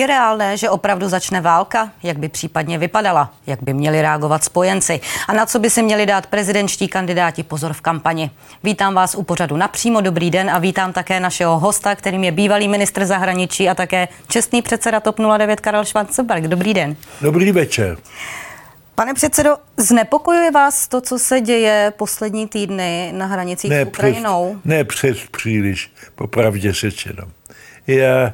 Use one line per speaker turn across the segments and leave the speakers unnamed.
Je reálné, že opravdu začne válka? Jak by případně vypadala? Jak by měli reagovat spojenci? A na co by si měli dát prezidentští kandidáti pozor v kampani? Vítám vás u pořadu napřímo. Dobrý den a vítám také našeho hosta, kterým je bývalý ministr zahraničí a také čestný předseda TOP 09 Karel Schwarzenberg. Dobrý den.
Dobrý večer.
Pane předsedo, znepokojuje vás to, co se děje poslední týdny na hranicích
ne,
s Ukrajinou?
Přes, ne přes příliš, popravdě řečeno. Já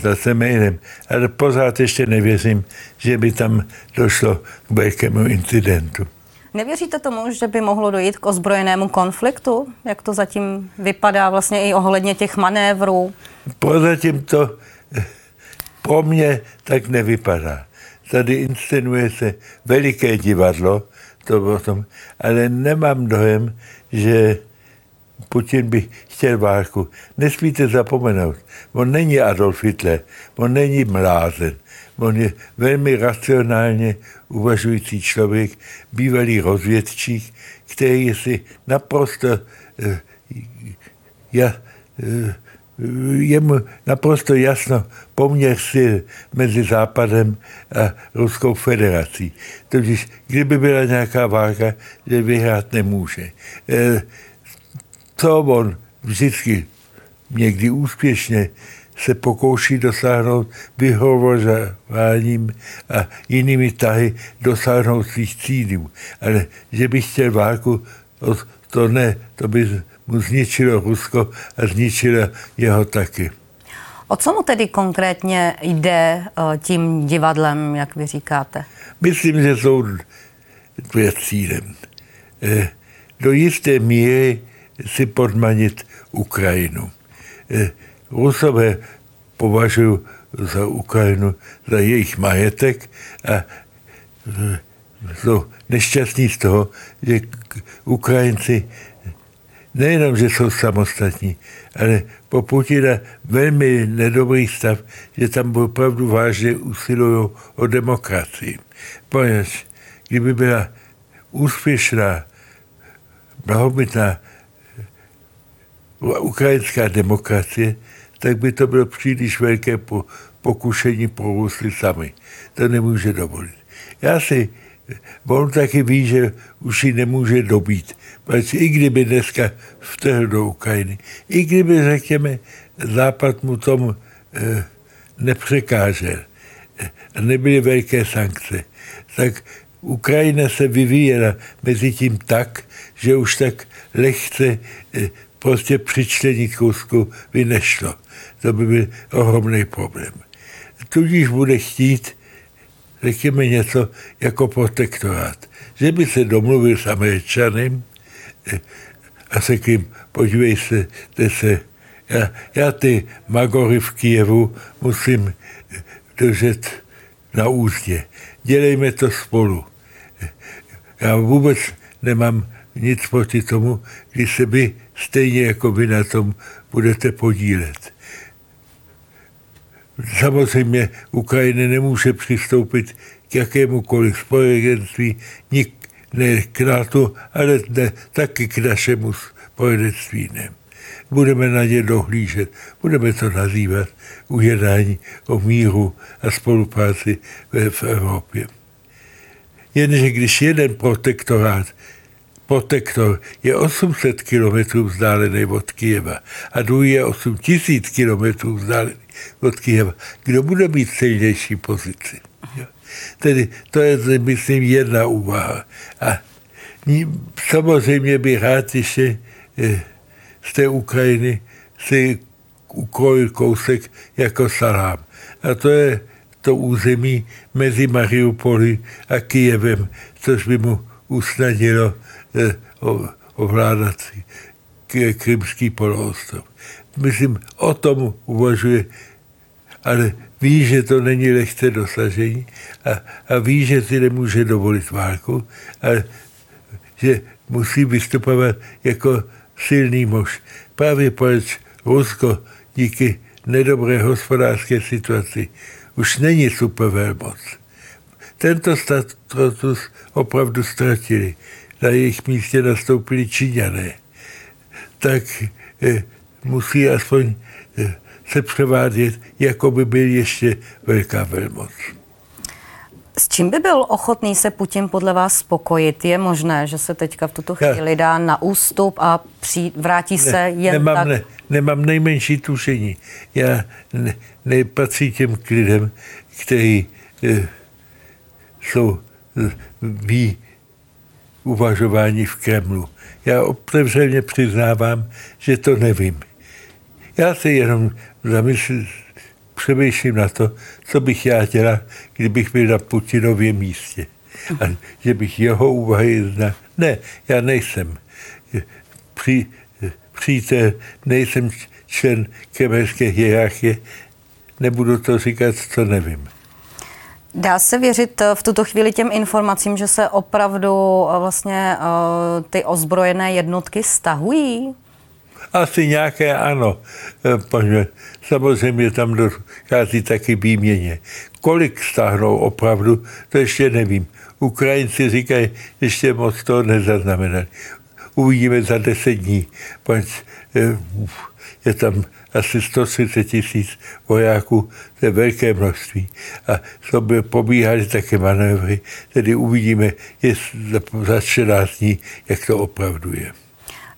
snad se mýlím, ale pořád ještě nevěřím, že by tam došlo k velkému incidentu.
Nevěříte tomu, že by mohlo dojít k ozbrojenému konfliktu? Jak to zatím vypadá vlastně i ohledně těch manévrů?
Prozatím to eh, pro mě tak nevypadá. Tady inscenuje se veliké divadlo, to o tom, ale nemám dojem, že Putin by chtěl válku. Nesmíte zapomenout, on není Adolf Hitler, on není mlázen, on je velmi racionálně uvažující člověk, bývalý rozvědčík, který si naprosto uh, ja, uh, je mu naprosto jasno poměr sil mezi Západem a Ruskou federací. Totiž kdyby byla nějaká válka, že vyhrát nemůže. Co on vždycky někdy úspěšně se pokouší dosáhnout vyhovořováním a jinými tahy dosáhnout svých cílů. Ale že by chtěl válku, to ne, to by mu zničilo Rusko a zničilo jeho taky.
O co mu tedy konkrétně jde eh, tím divadlem, jak vy říkáte?
Myslím, že jsou dvě cílem. Eh, do jisté míry si podmanit Ukrajinu. Eh, Rusové považují za Ukrajinu za jejich majetek a jsou nešťastní z toho, že Ukrajinci nejenom, že jsou samostatní, ale po Putina velmi nedobrý stav, že tam opravdu vážně usilují o demokracii. Poněž kdyby byla úspěšná, blahobytná ukrajinská demokracie, tak by to bylo příliš velké pokušení pro Rusy sami. To nemůže dovolit. Já si, on taky ví, že už ji nemůže dobít. Protože i kdyby dneska vtrhl do Ukrajiny, i kdyby, řekněme, Západ mu tomu e, nepřekážel, a nebyly velké sankce, tak Ukrajina se vyvíjela mezi tím tak, že už tak lehce e, prostě přičlenit k Rusku by nešlo. To by byl ohromný problém. Tudíž bude chtít, řekněme, něco jako protektorát. Že by se domluvil s Američanem, a se kým, podívej se, se já, já ty magory v Kijevu musím držet na úzdě. Dělejme to spolu. Já vůbec nemám nic proti tomu, když se vy stejně jako vy na tom budete podílet. Samozřejmě Ukrajina nemůže přistoupit k jakémukoliv spojenství, nik, ne k NATO, ale ne, taky k našemu spojenectví ne. Budeme na ně dohlížet, budeme to nazývat ujednání o míru a spolupráci v Evropě. Jenže když jeden protektorát protektor je 800 km vzdálený od Kijeva a druhý je 8000 km vzdálený od Kijeva, kdo bude mít silnější pozici? Tedy to je, myslím, jedna úvaha. A samozřejmě bych rád ještě z té Ukrajiny si ukrojil kousek jako salám. A to je to území mezi Mariupoli a Kijevem, což by mu usnadnilo ovládat krymský poloostrov. Myslím, o tom uvažuje, ale ví, že to není lehké dosažení a, a ví, že si nemůže dovolit válku a že musí vystupovat jako silný muž. Právě proč Rusko díky nedobré hospodářské situaci už není supervelmoc. Tento status opravdu ztratili. Na jejich místě nastoupili Číňané. Tak eh, musí aspoň eh, se převádět, jako by byl ještě velká velmoc.
S čím by byl ochotný se Putin podle vás spokojit? Je možné, že se teďka v tuto chvíli dá na ústup a při, vrátí se ne, jen
nemám,
tak?
Ne, nemám nejmenší tušení. Já ne, nepatří těm k lidem, kteří eh, jsou ví uvažování v Kremlu. Já otevřeně přiznávám, že to nevím. Já se jenom zamyslím, přemýšlím na to, co bych já dělal, kdybych byl na Putinově místě. A že bych jeho úvahy znal. Ne, já nejsem při, přítel, nejsem člen kremelské hierarchie, nebudu to říkat, co nevím.
Dá se věřit v tuto chvíli těm informacím, že se opravdu eh, vlastně eh, ty ozbrojené jednotky stahují?
Asi nějaké ano, eh, samozřejmě tam dochází taky výměně. Kolik stáhnou opravdu, to ještě nevím. Ukrajinci říkají, ještě moc to nezaznamenali. Uvidíme za deset dní, protože je tam asi 130 tisíc vojáků, to je velké množství. A to by pobíhaly také manévry, tedy uvidíme jestli za 14 dní, jak to opravdu je.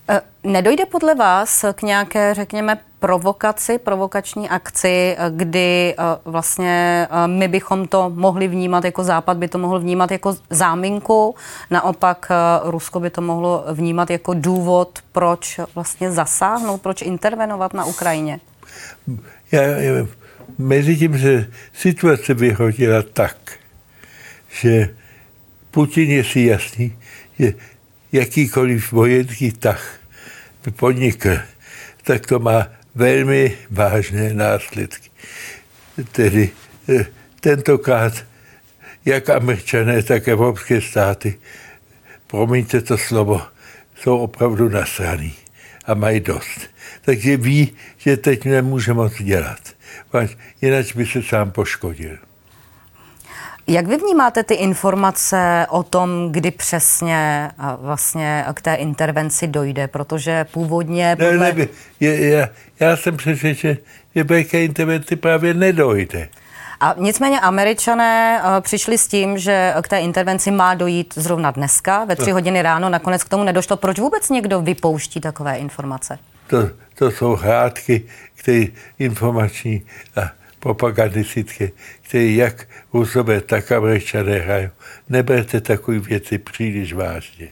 E, nedojde podle vás k nějaké, řekněme, provokaci, provokační akci, kdy e, vlastně e, my bychom to mohli vnímat jako Západ, by to mohl vnímat jako záminku, naopak Rusko by to mohlo vnímat jako důvod, proč vlastně zasáhnout, proč intervenovat na Ukrajině?
Já, já mezi tím že situace vyhodila tak, že Putin je si jasný, že jakýkoliv vojenský tah podnikl, tak to má velmi vážné následky. Tedy eh, tentokrát jak američané, tak evropské státy, promiňte to slovo, jsou opravdu nasraný a mají dost. Takže ví, že teď nemůže moc dělat. Jinak by se sám poškodil.
Jak vy vnímáte ty informace o tom, kdy přesně vlastně k té intervenci dojde? Protože původně...
Podle... Ne, ne, je, já, já jsem přesvědčen, že ke intervenci právě nedojde.
A nicméně američané uh, přišli s tím, že k té intervenci má dojít zrovna dneska ve tři hodiny ráno, nakonec k tomu nedošlo. Proč vůbec někdo vypouští takové informace?
To, to jsou hrádky, které informační a propagandistické, které jak Rusové, tak američané hrají. Neberte takové věci příliš vážně.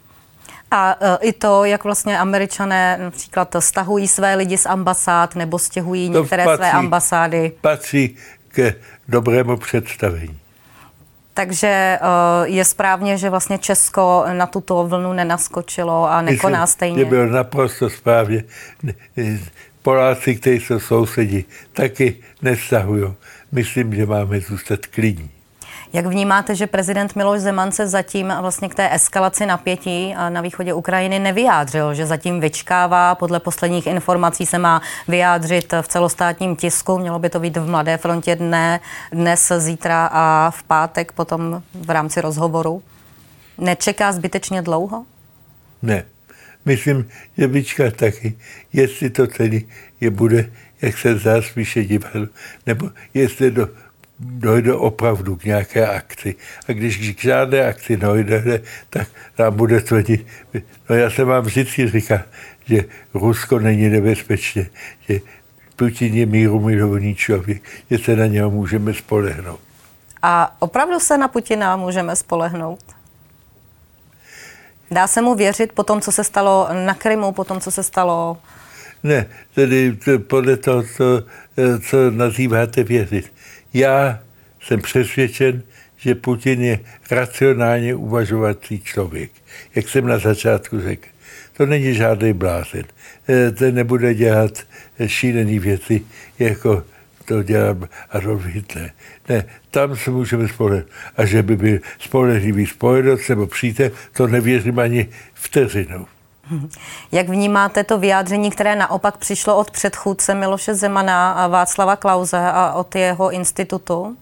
A uh, i to, jak vlastně američané například stahují své lidi z ambasád nebo stěhují některé patří, své ambasády.
Patří k dobrému představení.
Takže uh, je správně, že vlastně Česko na tuto vlnu nenaskočilo a nekoná stejně. Je
bylo naprosto správně. Poláci, kteří jsou sousedí, taky nestahují. Myslím, že máme zůstat klidní.
Jak vnímáte, že prezident Miloš Zeman se zatím vlastně k té eskalaci napětí na východě Ukrajiny nevyjádřil, že zatím vyčkává, podle posledních informací se má vyjádřit v celostátním tisku, mělo by to být v Mladé frontě dne, dnes, zítra a v pátek potom v rámci rozhovoru. Nečeká zbytečně dlouho?
Ne. Myslím, že vyčká taky, jestli to celý je bude, jak se zdá, spíše divadlo, nebo jestli do, dojde opravdu k nějaké akci. A když k žádné akci dojde, tak nám bude tvrdit, no já jsem vám vždycky říkal, že Rusko není nebezpečné, že Putin je míru milovný člověk, že se na něho můžeme spolehnout.
A opravdu se na Putina můžeme spolehnout? Dá se mu věřit po tom, co se stalo na Krymu, po tom, co se stalo?
Ne, tedy podle toho, co, co nazýváte věřit. Já jsem přesvědčen, že Putin je racionálně uvažovací člověk, jak jsem na začátku řekl. To není žádný blázen. E, ten nebude dělat šílené věci, jako to dělá Adolf Hitler. Ne, tam se můžeme spolehnout. A že by byl spolehlivý spojenec nebo přítel, to nevěřím ani vteřinou.
Jak vnímáte to vyjádření, které naopak přišlo od předchůdce Miloše Zemana a Václava Klauze a od jeho institutu,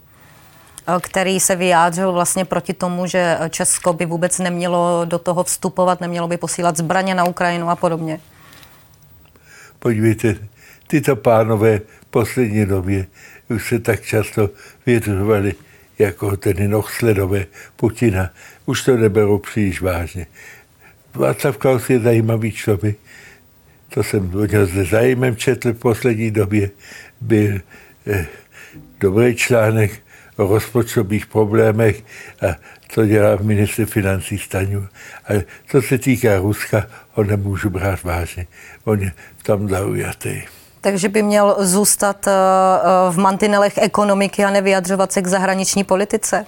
který se vyjádřil vlastně proti tomu, že Česko by vůbec nemělo do toho vstupovat, nemělo by posílat zbraně na Ukrajinu a podobně?
Podívejte, tyto pánové poslední době už se tak často vyjadřovali jako ten nohsledové Putina. Už to neberou příliš vážně. Václav Klaus je zajímavý člověk. To jsem o něm se zájmem četl v poslední době. Byl eh, dobrý článek o rozpočtových problémech a co dělá minister financí Staňu. Ale co se týká Ruska, ho nemůžu brát vážně. On je tam zaujatý.
Takže by měl zůstat eh, v mantinelech ekonomiky a nevyjadřovat se k zahraniční politice?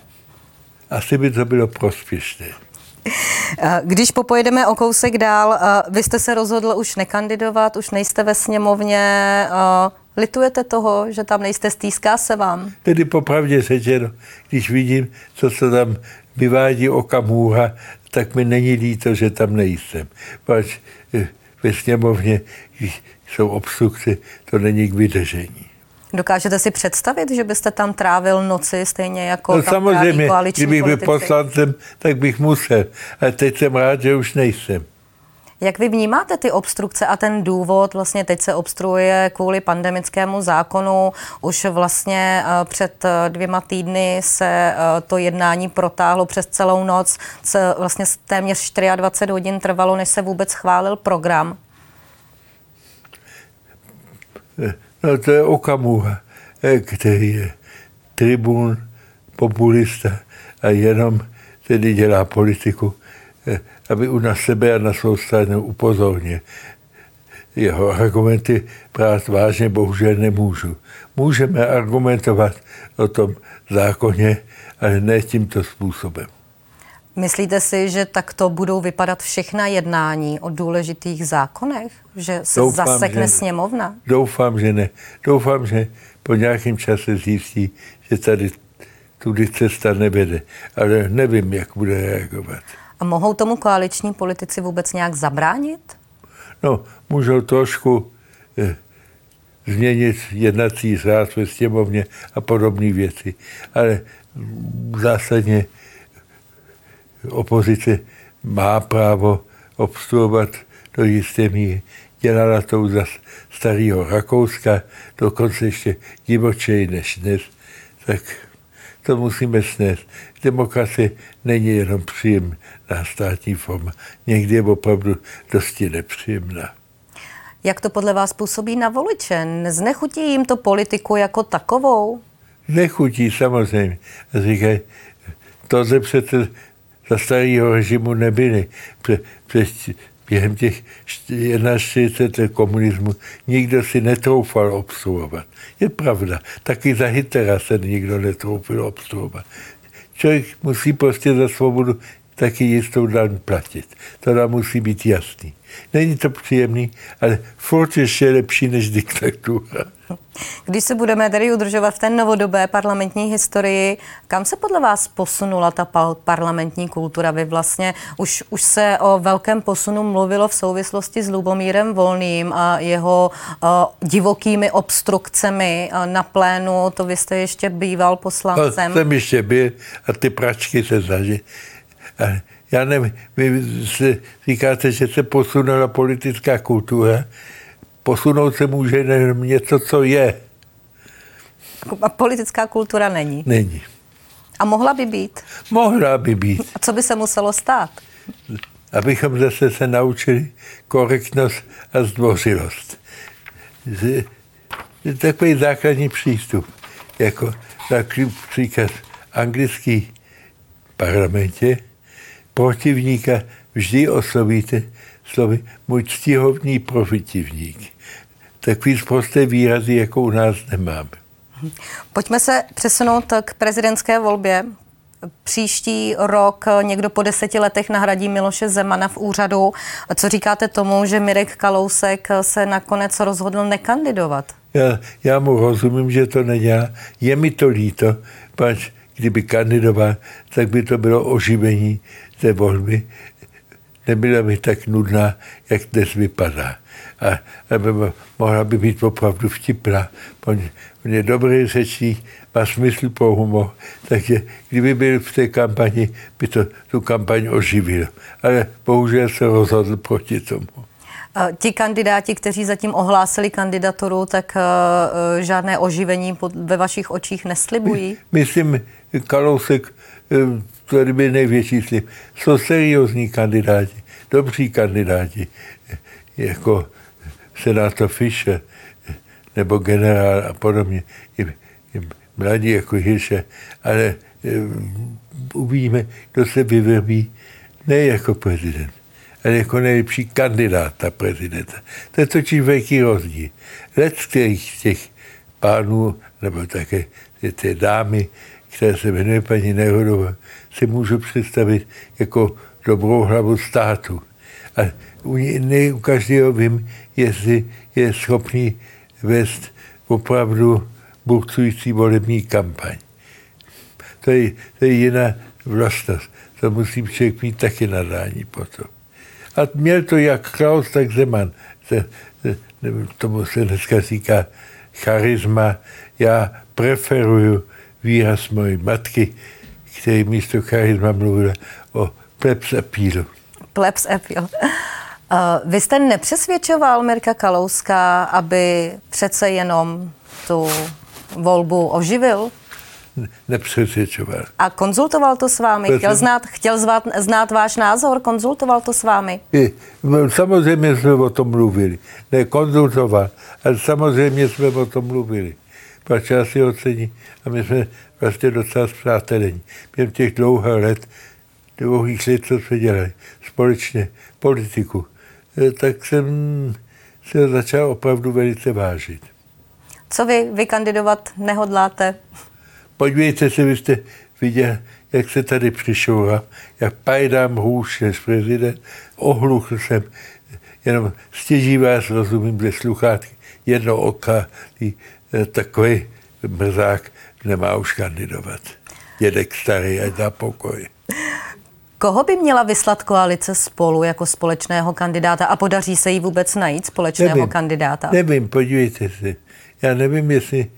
Asi by to bylo prospěšné.
Eh, když popojedeme o kousek dál, eh, vy jste se rozhodl už nekandidovat, už nejste ve sněmovně. Litujete toho, že tam nejste, stýská se vám?
Tedy popravdě řečeno, když vidím, co se tam vyvádí Okamura, tak mi není líto, že tam nejsem. Pač ve sněmovně, jsou obstrukce, to není k vydržení.
Dokážete si představit, že byste tam trávil noci stejně jako
no, samozřejmě, kdybych byl poslancem, tak bych musel. A teď jsem rád, že už nejsem.
Jak vy vnímáte ty obstrukce a ten důvod, vlastně teď se obstruuje kvůli pandemickému zákonu, už vlastně eh, před eh, dvěma týdny se eh, to jednání protáhlo přes celou noc, vlastně téměř 24 hodin trvalo, než se vůbec schválil program.
No to je Okamura, který je tribun, populista a jenom tedy dělá politiku aby u na sebe a na svou stranu upozorně. Jeho argumenty brát vážně bohužel nemůžu. Můžeme argumentovat o tom zákoně, ale ne tímto způsobem.
Myslíte si, že takto budou vypadat všechna jednání o důležitých zákonech? Že se Doufám, zasekne že sněmovna?
Doufám, že ne. Doufám, že po nějakém čase zjistí, že tady tudy cesta nevede. Ale nevím, jak bude reagovat.
A mohou tomu koaliční politici vůbec nějak zabránit?
No, můžou trošku eh, změnit jednací řád ve sněmovně a podobné věci. Ale zásadně opozice má právo obstruovat do jisté míry. Dělala to za starého Rakouska, dokonce ještě divočej než dnes. Tak to musíme snést. Demokracie není jenom příjemná státní forma. Někdy je opravdu dosti nepříjemná.
Jak to podle vás působí na voliče? Znechutí jim to politiku jako takovou?
Nechutí, samozřejmě. Říkají, to se přece za starého režimu nebyly. Pře, přes, během těch 41 komunismu nikdo si netroufal obstruovat. Je pravda. Taky za Hitlera se nikdo netroufil obstruovat. Člověk musí prostě za svobodu taky jistou daň platit. To nám musí být jasný. Není to příjemný, ale furt ještě lepší než diktatura.
Když se budeme tedy udržovat v té novodobé parlamentní historii, kam se podle vás posunula ta parlamentní kultura? Vy vlastně už, už se o velkém posunu mluvilo v souvislosti s Lubomírem Volným a jeho uh, divokými obstrukcemi uh, na plénu. To vy jste ještě býval poslancem.
To jsem ještě byl a ty pračky se zažili. Já nevím, vy si říkáte, že se posunula politická kultura. Posunout se může jenom něco, co je.
A politická kultura není?
Není.
A mohla by být?
Mohla by být.
A co by se muselo stát?
Abychom zase se naučili korektnost a zdvořilost. Takový základní přístup, jako například anglický parlamentě, protivníka vždy oslovíte slovy můj ctihovný protivník. Takový prosté výrazy, jako u nás nemáme.
Pojďme se přesunout k prezidentské volbě. Příští rok někdo po deseti letech nahradí Miloše Zemana v úřadu. Co říkáte tomu, že Mirek Kalousek se nakonec rozhodl nekandidovat?
Já, já mu rozumím, že to nedělá. Je mi to líto, pač kdyby kandidoval, tak by to bylo oživení té volby nebyla by tak nudná, jak dnes vypadá. A, a by, mohla by být opravdu vtipná. On, on je dobrý řečník, má smysl pro humor, takže kdyby byl v té kampani, by to tu kampaň oživil. Ale bohužel se rozhodl proti tomu.
Ti kandidáti, kteří zatím ohlásili kandidaturu, tak žádné oživení ve vašich očích neslibují?
Myslím, Kalousek, který by největší slib. Jsou seriózní kandidáti, dobří kandidáti, jako senátor Fischer nebo generál a podobně. I, i mladí jako Hirše, ale uvidíme, kdo se vyvrbí ne jako prezident, ale jako nejlepší kandidát na prezidenta. To je totiž velký rozdíl. Let z těch pánů, nebo také ty dámy, které se jmenuje paní Nehodová, si můžu představit jako dobrou hlavu státu. A u, ne u každého vím, jestli je schopný vést opravdu burcující volební kampaň. To je, to je jiná vlastnost. To musí člověk mít taky nadání potom. A měl to jak Klaus, tak Zeman. To, tomu se dneska říká charisma. Já preferuju výraz mojí matky, který místo charisma mluvil o plebs appeal.
Plebs appeal. Uh, vy jste nepřesvědčoval Mirka Kalouska, aby přece jenom tu volbu oživil?
nepřesvědčoval.
A konzultoval to s vámi? Protože... Chtěl, znát, chtěl zvát, znát váš názor? Konzultoval to s vámi?
I, samozřejmě jsme o tom mluvili. Ne konzultoval, ale samozřejmě jsme o tom mluvili. Pak já si ocení a my jsme vlastně docela zpřátelení. Během těch dlouhých let, dlouhých let, co jsme dělali společně, politiku, eh, tak jsem se začal opravdu velice vážit.
Co vy, vy kandidovat nehodláte?
Podívejte se, vy jste viděl, jak se tady přišel, jak pajdám hůř než prezident. Ohluchl jsem, jenom stěží vás rozumím, kde sluchátky, jedno oka, tý, eh, takový mrzák nemá už kandidovat. Dědek starý, ať dá pokoj.
Koho by měla vyslat koalice spolu jako společného kandidáta a podaří se jí vůbec najít společného
nevím,
kandidáta?
Nevím, podívejte se. Já nevím, jestli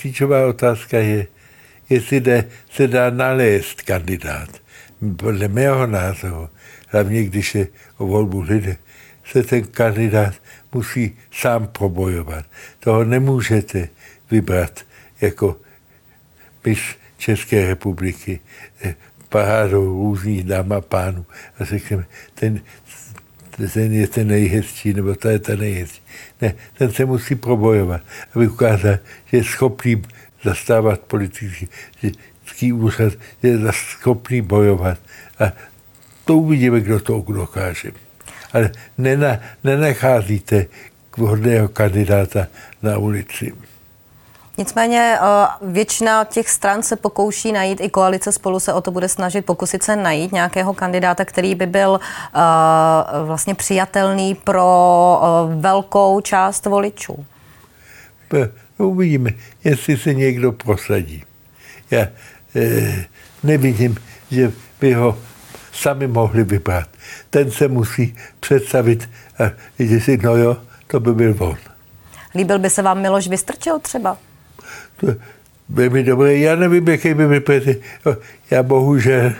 klíčová otázka je, jestli jde, se dá nalézt kandidát. Podle mého názoru, hlavně když je o volbu lidé, se ten kandidát musí sám probojovat. Toho nemůžete vybrat jako mis České republiky eh, parádou různých dám a pánů a řekneme, ten, ten je ten nejhezčí, nebo to je ten nejhezčí. Ne, ten se musí probojovat, aby ukázal, že je schopný zastávat politický úřad, že je schopný bojovat. A to uvidíme, kdo to dokáže. Ale nena, nenacházíte vhodného kandidáta na ulici.
Nicméně eh, většina těch stran se pokouší najít, i koalice spolu se o to bude snažit pokusit se najít nějakého kandidáta, který by byl eh, vlastně přijatelný pro eh, velkou část voličů.
Uvidíme, jestli se někdo prosadí. Já nevidím, že by ho sami mohli vybrat. Ten se musí představit a říct si, no jo, to by byl on.
Líbil by se vám Miloš Vystrčil třeba?
Velmi dobré. Já nevím, jaký by byl Já bohužel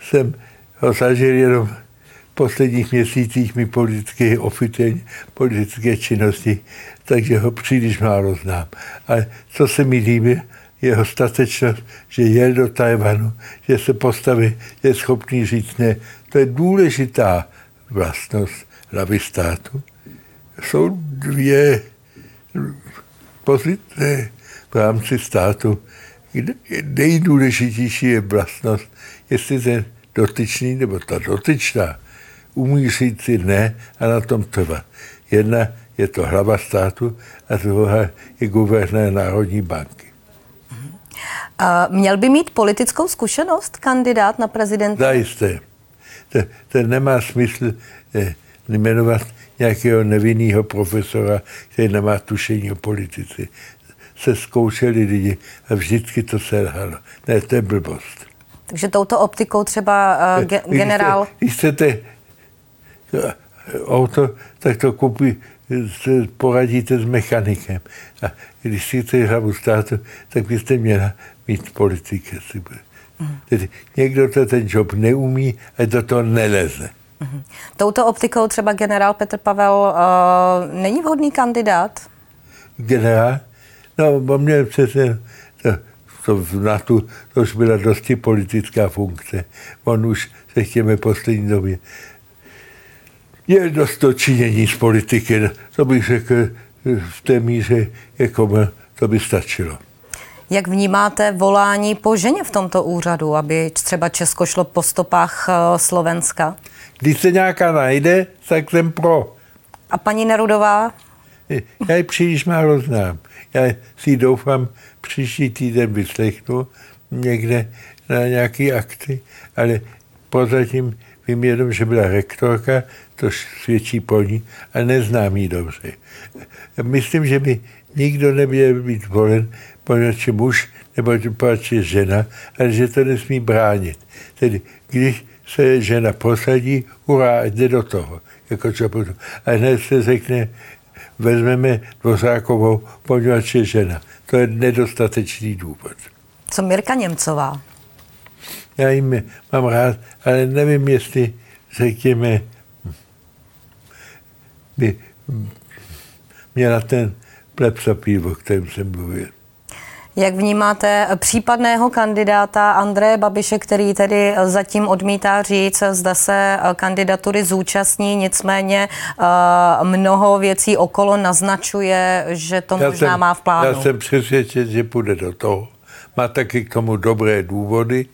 jsem ho zažil jenom v posledních měsících mi politické, oficiální politické činnosti, takže ho příliš málo znám. Ale co se mi líbí, jeho statečnost, že jel do Tajvanu, že se postaví, je schopný říct ne. To je důležitá vlastnost hlavy státu. Jsou dvě pozice, v rámci státu, kde nejdůležitější je vlastnost, jestli ten dotyčný nebo ta dotyčná umí říct si ne a na tom trvat. Jedna je to hlava státu a druhá je guvernér Národní banky.
A měl by mít politickou zkušenost kandidát na prezidenta?
Zajisté. To, to nemá smysl eh, jmenovat nějakého nevinného profesora, který nemá tušení o politice se zkoušeli lidi a vždycky to selhalo. Ne, to je blbost.
Takže touto optikou třeba uh, ge- když generál...
Jste, když chcete eh, auto, tak to koupí, se poradíte s mechanikem. A když si chcete hlavu státu, tak byste měla mít politika. Mm. Tedy někdo to ten job neumí a do toho neleze.
Mm-hmm. Touto optikou třeba generál Petr Pavel uh, není vhodný kandidát?
Generál? No, on měl přece, to, to, na tu, to už byla dosti politická funkce. On už se k těmi poslední době je dost to činění z politiky. To bych řekl v té míře, jako to by stačilo.
Jak vnímáte volání po ženě v tomto úřadu, aby třeba Česko šlo po stopách eh, Slovenska?
Když se nějaká najde, tak jsem pro.
A paní Nerudová?
Já ji příliš málo znám. Já si doufám příští týden vyslechnu někde na nějaký akty, ale prozatím vím jenom, že byla rektorka, to svědčí po ní, a neznám ji dobře. Myslím, že by nikdo neměl být volen, poněvadž je muž nebo poněvadž je žena, ale že to nesmí bránit. Tedy když se žena posadí, hurá, jde do toho. Jako čo potom. A hned se řekne, vezmeme Dvořákovou, poněvadž je žena. To je nedostatečný důvod.
Co Mirka Němcová?
Já jim mám rád, ale nevím, jestli, řekněme, by měla ten plepsapí, o kterém jsem mluvil.
Jak vnímáte případného kandidáta Andreje Babiše, který tedy zatím odmítá říct, zda se kandidatury zúčastní, nicméně eh, mnoho věcí okolo naznačuje, že to já možná
jsem,
má v plánu.
Já jsem přesvědčen, že půjde do toho. Má taky k tomu dobré důvody,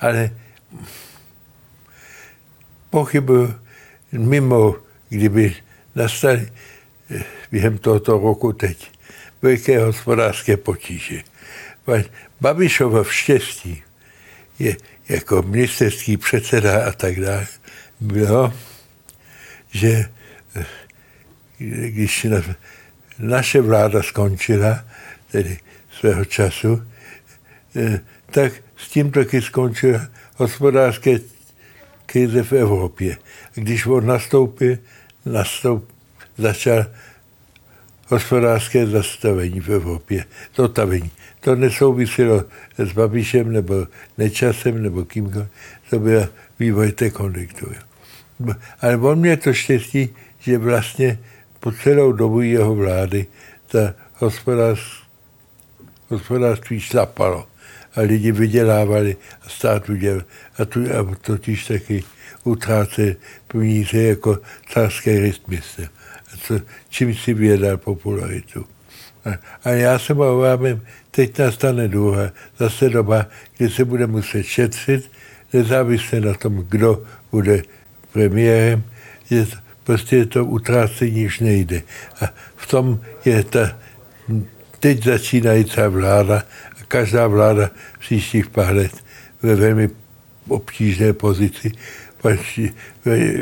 ale pochybuji, mimo, kdyby nastaly eh, během tohoto roku teď velké hospodářské potíže. Babišova v štěstí je jako ministerský předseda a tak dále bylo, že eh, když naše vláda skončila, tedy svého času, eh, tak s tím taky skončila hospodářské krize v Evropě. Když on nastoupil, nastoup, začal hospodářské zastavení v Evropě, zotavení. To nesouviselo s Babišem nebo Nečasem nebo kýmkoliv, to byl vývoj té konjunktury. Ale on měl to štěstí, že vlastně po celou dobu jeho vlády ta hospodářství šlapalo a lidi vydělávali a stát udělal. A, tu, a totiž taky utráce peníze jako carské rystmistr. A co, čím si vědal popularitu. A, a já se obávám, teď nastane druhá zase doba, kdy se bude muset šetřit, nezávisle na tom, kdo bude premiérem, je prostě to utrácení už nejde. A v tom je ta teď začínající vláda každá vláda příštích pár let ve velmi obtížné pozici.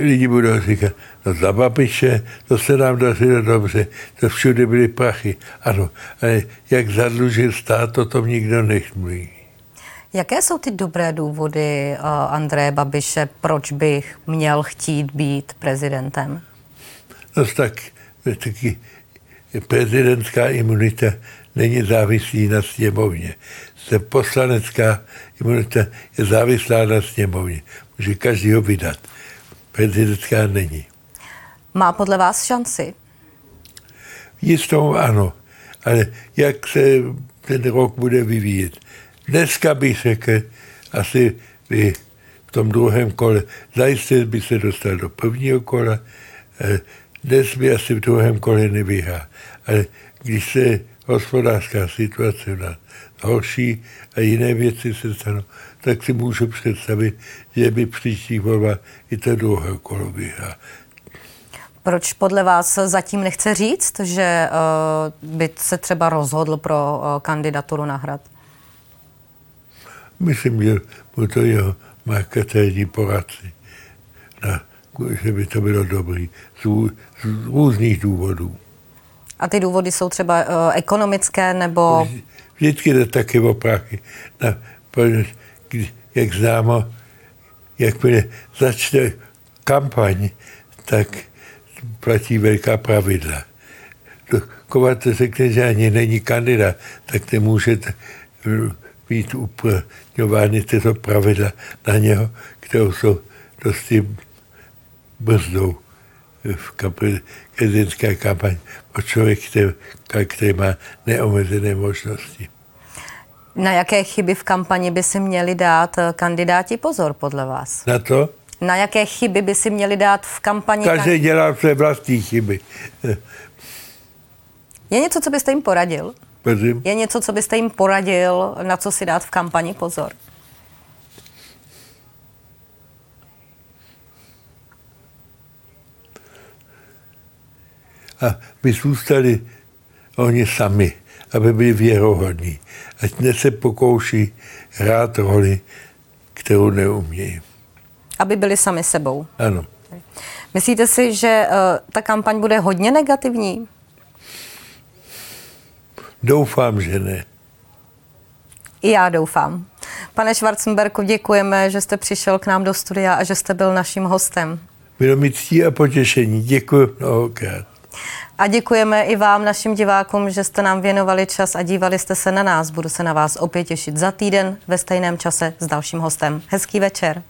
Lidi budou říkat, no za Babiše, to se nám dařilo dobře, to všude byly prachy. Ano, ale jak zadlužil stát, to tom nikdo nechmluví.
Jaké jsou ty dobré důvody uh, Andreje Babiše, proč bych měl chtít být prezidentem?
No tak, taky prezidentská imunita není závislý na sněmovně. Se poslanecká imunita je závislá na sněmovně. Může každý ho vydat. Prezidentská není.
Má podle vás šanci?
Jistou ano, ale jak se ten rok bude vyvíjet. Dneska bych řekl, asi by v tom druhém kole, zajisté by se dostal do prvního kola, eh, dnes by asi v druhém kole nevyhrál. Ale když se hospodářská situace na horší a jiné věci se stanou, tak si můžu představit, že by příští volba i to druhé kolo vyhrál.
Proč podle vás zatím nechce říct, že uh, by se třeba rozhodl pro uh, kandidaturu na hrad?
Myslím, že mu to jeho marketéřní poradci, na, že by to bylo dobrý z, z různých důvodů.
A ty důvody jsou třeba uh, ekonomické nebo...
Vždycky jde taky o prachy. Na, jak známo, jakmile začne kampaň, tak platí velká pravidla. Kovat řekne, že ani není kandidát, tak nemůžete být uplatňovány tyto pravidla na něho, které jsou dosti brzdou v prezidentské kampaň o člověk, který, který má neomezené možnosti.
Na jaké chyby v kampani by si měli dát eh, kandidáti pozor podle vás?
Na to?
Na jaké chyby by si měli dát v kampani?
Každý dělá své vlastní chyby.
Je něco, co byste jim poradil?
Prosím?
Je něco, co byste jim poradil, na co si dát v kampani pozor?
A by zůstali oni sami, aby byli věrohodní. Ať se pokouší hrát roli, kterou neumějí.
Aby byli sami sebou.
Ano.
Myslíte si, že uh, ta kampaň bude hodně negativní?
Doufám, že ne.
I já doufám. Pane Schwarzenberku, děkujeme, že jste přišel k nám do studia a že jste byl naším hostem.
Bylo mi ctí a potěšení. Děkuji mnohokrát.
A děkujeme i vám, našim divákům, že jste nám věnovali čas a dívali jste se na nás. Budu se na vás opět těšit za týden ve stejném čase s dalším hostem. Hezký večer.